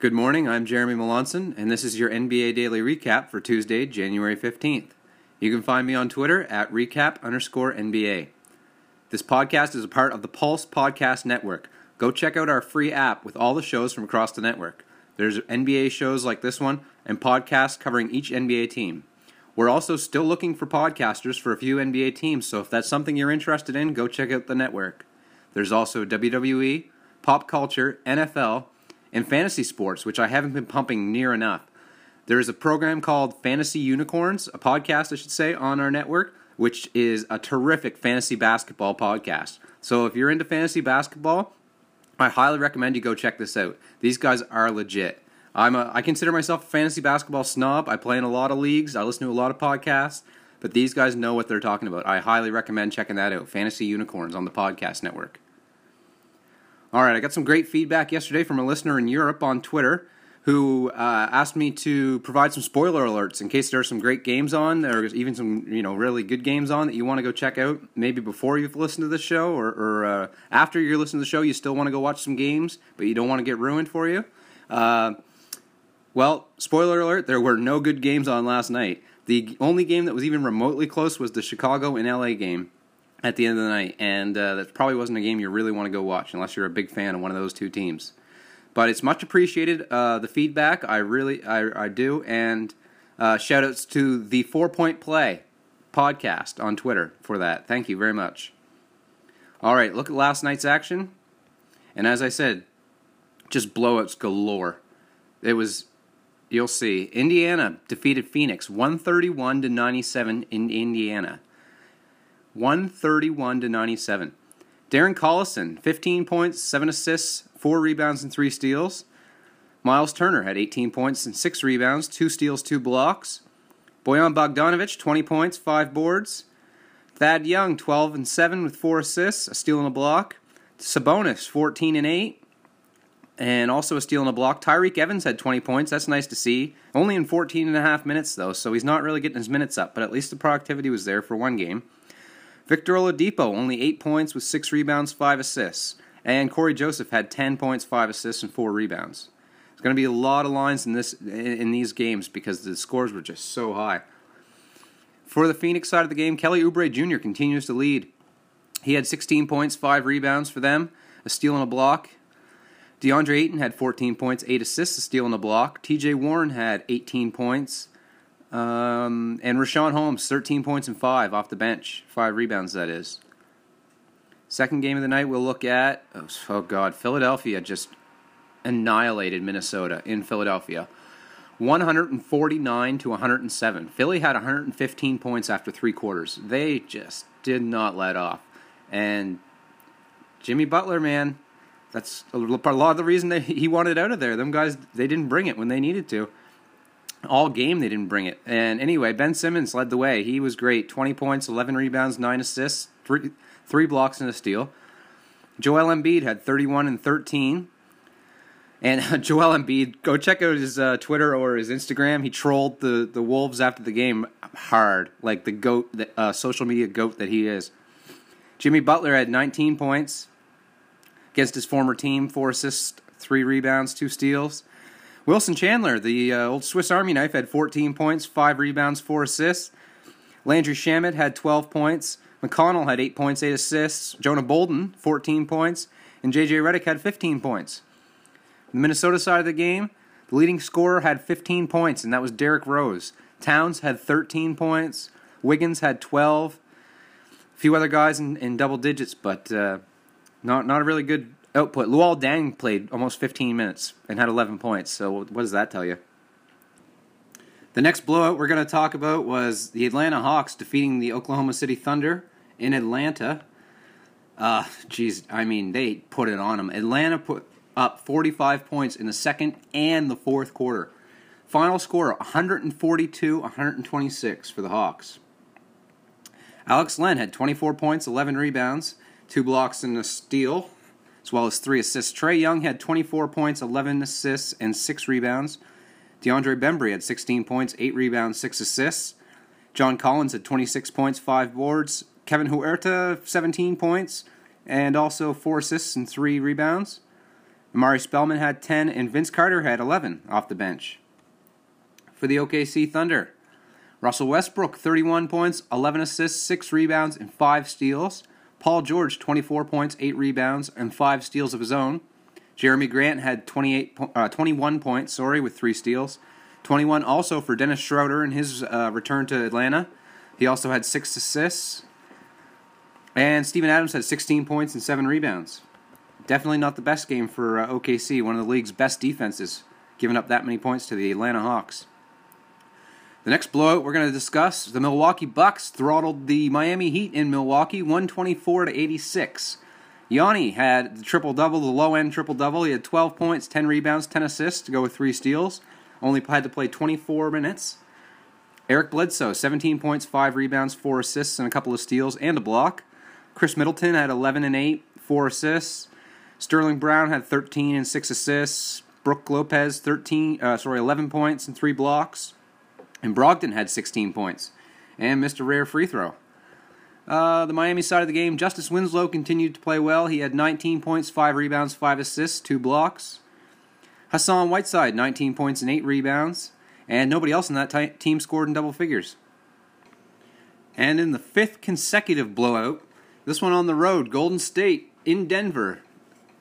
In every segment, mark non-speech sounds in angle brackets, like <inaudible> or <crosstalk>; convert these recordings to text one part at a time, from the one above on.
Good morning, I'm Jeremy Melanson, and this is your NBA Daily Recap for Tuesday, January 15th. You can find me on Twitter at recap underscore NBA. This podcast is a part of the Pulse Podcast Network. Go check out our free app with all the shows from across the network. There's NBA shows like this one and podcasts covering each NBA team. We're also still looking for podcasters for a few NBA teams, so if that's something you're interested in, go check out the network. There's also WWE, pop culture, NFL, and fantasy sports, which I haven't been pumping near enough. There is a program called Fantasy Unicorns, a podcast, I should say, on our network, which is a terrific fantasy basketball podcast. So if you're into fantasy basketball, I highly recommend you go check this out. These guys are legit. I'm a, I consider myself a fantasy basketball snob. I play in a lot of leagues. I listen to a lot of podcasts, but these guys know what they're talking about. I highly recommend checking that out. Fantasy Unicorns on the podcast network. All right, I got some great feedback yesterday from a listener in Europe on Twitter who uh, asked me to provide some spoiler alerts in case there are some great games on, or even some you know really good games on that you want to go check out. Maybe before you've listened to the show, or, or uh, after you're listening to the show, you still want to go watch some games, but you don't want to get ruined for you. Uh, well, spoiler alert: there were no good games on last night. The only game that was even remotely close was the Chicago and LA game at the end of the night, and uh, that probably wasn't a game you really want to go watch unless you're a big fan of one of those two teams. But it's much appreciated uh, the feedback. I really I, I do, and uh, shout outs to the Four Point Play podcast on Twitter for that. Thank you very much. All right, look at last night's action, and as I said, just blowouts galore. It was you'll see. Indiana defeated Phoenix 131 to 97 in Indiana. 131 to 97. Darren Collison, 15 points, 7 assists, 4 rebounds, and 3 steals. Miles Turner had 18 points and 6 rebounds, 2 steals, 2 blocks. Bojan Bogdanovic, 20 points, 5 boards. Thad Young, 12 and 7 with 4 assists, a steal and a block. Sabonis, 14 and 8, and also a steal and a block. Tyreke Evans had 20 points. That's nice to see. Only in 14 and a half minutes, though, so he's not really getting his minutes up, but at least the productivity was there for one game. Victor Oladipo, only 8 points with 6 rebounds, 5 assists. And Cory Joseph had 10 points, 5 assists, and 4 rebounds. There's going to be a lot of lines in this in these games because the scores were just so high. For the Phoenix side of the game, Kelly Oubre Jr. continues to lead. He had 16 points, 5 rebounds for them, a steal and a block. DeAndre Ayton had 14 points, 8 assists, a steal and a block. TJ Warren had 18 points, um, and Richaun Holmes, 13 points and 5 off the bench. 5 rebounds, that is. Second game of the night, we'll look at. Oh, oh, God. Philadelphia just annihilated Minnesota in Philadelphia. 149 to 107. Philly had 115 points after three quarters. They just did not let off. And Jimmy Butler, man, that's a lot of the reason that he wanted out of there. Them guys, they didn't bring it when they needed to all game they didn't bring it. And anyway, Ben Simmons led the way. He was great. 20 points, 11 rebounds, 9 assists, 3 three blocks and a steal. Joel Embiid had 31 and 13. And <laughs> Joel Embiid, go check out his uh, Twitter or his Instagram. He trolled the, the Wolves after the game hard, like the goat, the uh, social media goat that he is. Jimmy Butler had 19 points against his former team, four assists, three rebounds, two steals. Wilson Chandler, the uh, old Swiss Army knife, had 14 points, 5 rebounds, 4 assists. Landry Shamet had 12 points. McConnell had 8 points, 8 assists. Jonah Bolden, 14 points. And J.J. Redick had 15 points. The Minnesota side of the game, the leading scorer had 15 points, and that was Derrick Rose. Towns had 13 points. Wiggins had 12. A few other guys in, in double digits, but uh, not, not a really good output. Luol Deng played almost 15 minutes and had 11 points. So what does that tell you? The next blowout we're going to talk about was the Atlanta Hawks defeating the Oklahoma City Thunder in Atlanta. Uh, geez, I mean, they put it on them. Atlanta put up 45 points in the second and the fourth quarter. Final score 142 126 for the Hawks. Alex Len had 24 points, 11 rebounds, two blocks, and a steal as well as three assists. Trae Young had 24 points, 11 assists, and 6 rebounds. DeAndre Bembry had 16 points, 8 rebounds, 6 assists. John Collins had 26 points, 5 boards. Kevin Huerter, 17 points, and also 4 assists and 3 rebounds. Omari Spellman had 10, and Vince Carter had 11 off the bench. For the OKC Thunder, Russell Westbrook, 31 points, 11 assists, 6 rebounds, and 5 steals. Paul George, 24 points, 8 rebounds, and 5 steals of his own. Jerami Grant had 28, uh, 21 points, sorry, with 3 steals. 21 also for Dennis Schroeder in his uh, return to Atlanta. He also had 6 assists. And Steven Adams had 16 points and 7 rebounds. Definitely not the best game for uh, OKC, one of the league's best defenses, giving up that many points to the Atlanta Hawks. The next blowout we're going to discuss the Milwaukee Bucks throttled the Miami Heat in Milwaukee 124 to 86. Yanni had the triple double, the low end triple double. He had 12 points, 10 rebounds, 10 assists to go with three steals. Only had to play 24 minutes. Eric Bledsoe, 17 points, 5 rebounds, 4 assists, and a couple of steals and a block. Khris Middleton had 11 and 8, 4 assists. Sterling Brown had 13 and 6 assists. Brook Lopez, 13, uh, sorry, 11 points and 3 blocks. And Brogdon had 16 points. And missed a Rare free throw. Uh, the Miami side of the game, Justice Winslow continued to play well. He had 19 points, 5 rebounds, 5 assists, 2 blocks. Hassan Whiteside, 19 points and 8 rebounds. And nobody else in that t- team scored in double figures. And in the fifth consecutive blowout, this one on the road, Golden State in Denver,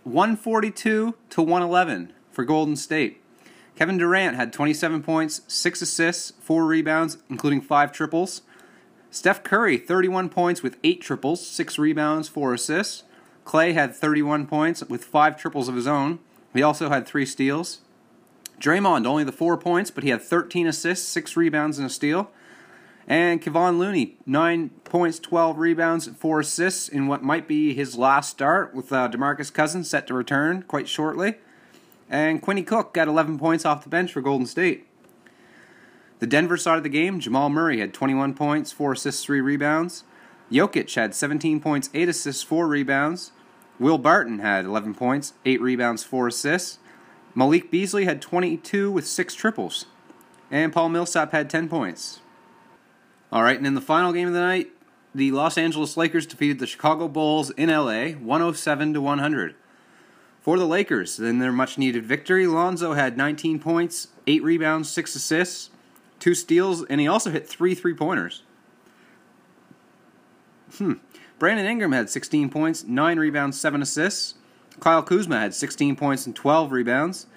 142 to 111 for Golden State. Kevin Durant had 27 points, 6 assists, 4 rebounds, including 5 triples. Steph Curry, 31 points with 8 triples, 6 rebounds, 4 assists. Klay had 31 points with 5 triples of his own. He also had 3 steals. Draymond, only the 4 points, but he had 13 assists, 6 rebounds, and a steal. And Kevon Looney, 9 points, 12 rebounds, 4 assists in what might be his last start with uh, Demarcus Cousins set to return quite shortly. And Quinny Cook got 11 points off the bench for Golden State. The Denver side of the game, Jamal Murray had 21 points, 4 assists, 3 rebounds. Jokic had 17 points, 8 assists, 4 rebounds. Will Barton had 11 points, 8 rebounds, 4 assists. Malik Beasley had 22 with 6 triples. And Paul Millsap had 10 points. All right, and in the final game of the night, the Los Angeles Lakers defeated the Chicago Bulls in LA 107 to 100. For the Lakers, in their much needed victory, Lonzo had 19 points, 8 rebounds, 6 assists, 2 steals, and he also hit 3 three pointers. Hmm. Brandon Ingram had 16 points, 9 rebounds, 7 assists. Kyle Kuzma had 16 points and 12 rebounds.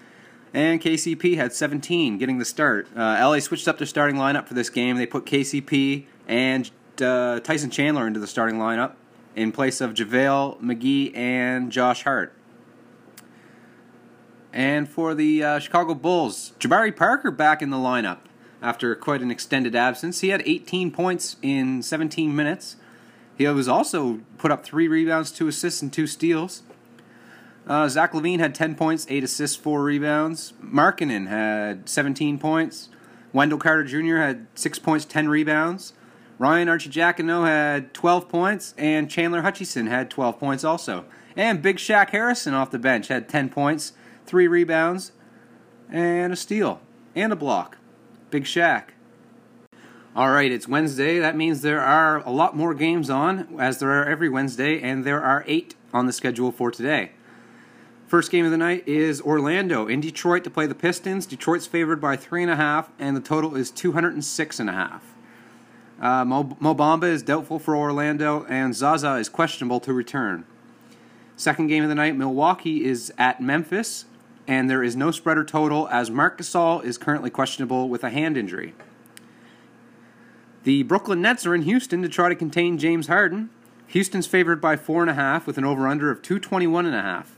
And KCP had 17, getting the start. Uh, LA switched up their starting lineup for this game. They put KCP and uh, Tyson Chandler into the starting lineup in place of JaVale McGee and Josh Hart. And for the uh, Chicago Bulls, Jabari Parker back in the lineup after quite an extended absence. He had 18 points in 17 minutes. He was also put up three rebounds, two assists, and two steals. Uh, Zach LaVine had 10 points, 8 assists, 4 rebounds. Markkanen had 17 points. Wendell Carter Jr. had 6 points, 10 rebounds. Ryan Arcidiacono had 12 points, and Chandler Hutchison had 12 points also. And Big Shaq Harrison off the bench had 10 points, three rebounds, and a steal, and a block. Big Shaq. All right, it's Wednesday. That means there are a lot more games on, as there are every Wednesday, and there are eight on the schedule for today. First game of the night is Orlando in Detroit to play the Pistons. Detroit's favored by three and a half, and the total is two hundred and six and a half. Uh, Mo, Mo Bamba is doubtful for Orlando, and Zaza is questionable to return. Second game of the night, Milwaukee is at Memphis and there is no spreader total as Marc Gasol is currently questionable with a hand injury. The Brooklyn Nets are in Houston to try to contain James Harden. Houston's favored by four and a half with an over/under of 221 and a half.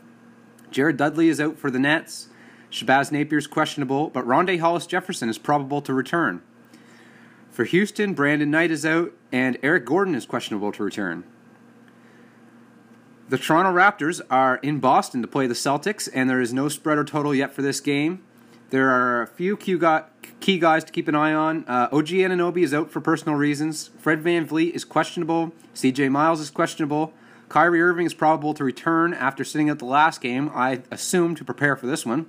Jared Dudley is out for the Nets. Shabazz Napier is questionable, but Rondae Hollis Jefferson is probable to return. For Houston, Brandon Knight is out, and Eric Gordon is questionable to return. The Toronto Raptors are in Boston to play the Celtics, and there is no spread or total yet for this game. There are a few key guys to keep an eye on. Uh, OG Anunoby is out for personal reasons. Fred Van VanVleet is questionable. CJ Miles is questionable. Kyrie Irving is probable to return after sitting out the last game, I assume, to prepare for this one.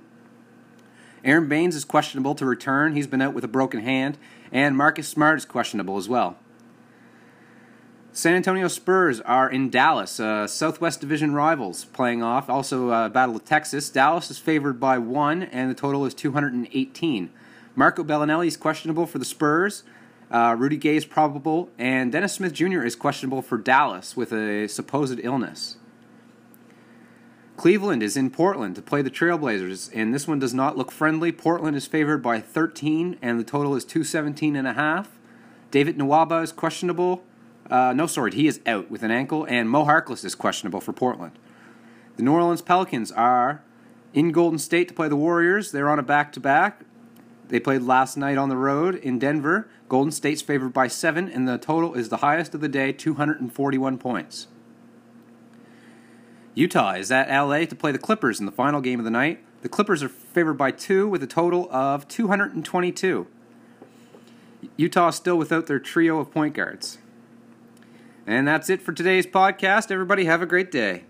Aron Baynes is questionable to return. He's been out with a broken hand. And Marcus Smart is questionable as well. San Antonio Spurs are in Dallas, uh, Southwest Division rivals playing off. Also, uh, Battle of Texas. Dallas is favored by one, and the total is 218. Marco Belinelli is questionable for the Spurs. Uh, Rudy Gay is probable, and Dennis Smith Jr. is questionable for Dallas with a supposed illness. Cleveland is in Portland to play the Trailblazers, and this one does not look friendly. Portland is favored by 13, and the total is 217 and a half. David Nwaba is questionable. Uh, no, sorry, he is out with an ankle, and Mo Harkless is questionable for Portland. The New Orleans Pelicans are in Golden State to play the Warriors. They're on a back to back. They played last night on the road in Denver. Golden State's favored by seven, and the total is the highest of the day 241 points. Utah is at LA to play the Clippers in the final game of the night. The Clippers are favored by two with a total of 222. Utah still without their trio of point guards. And that's it for today's podcast. Everybody have a great day.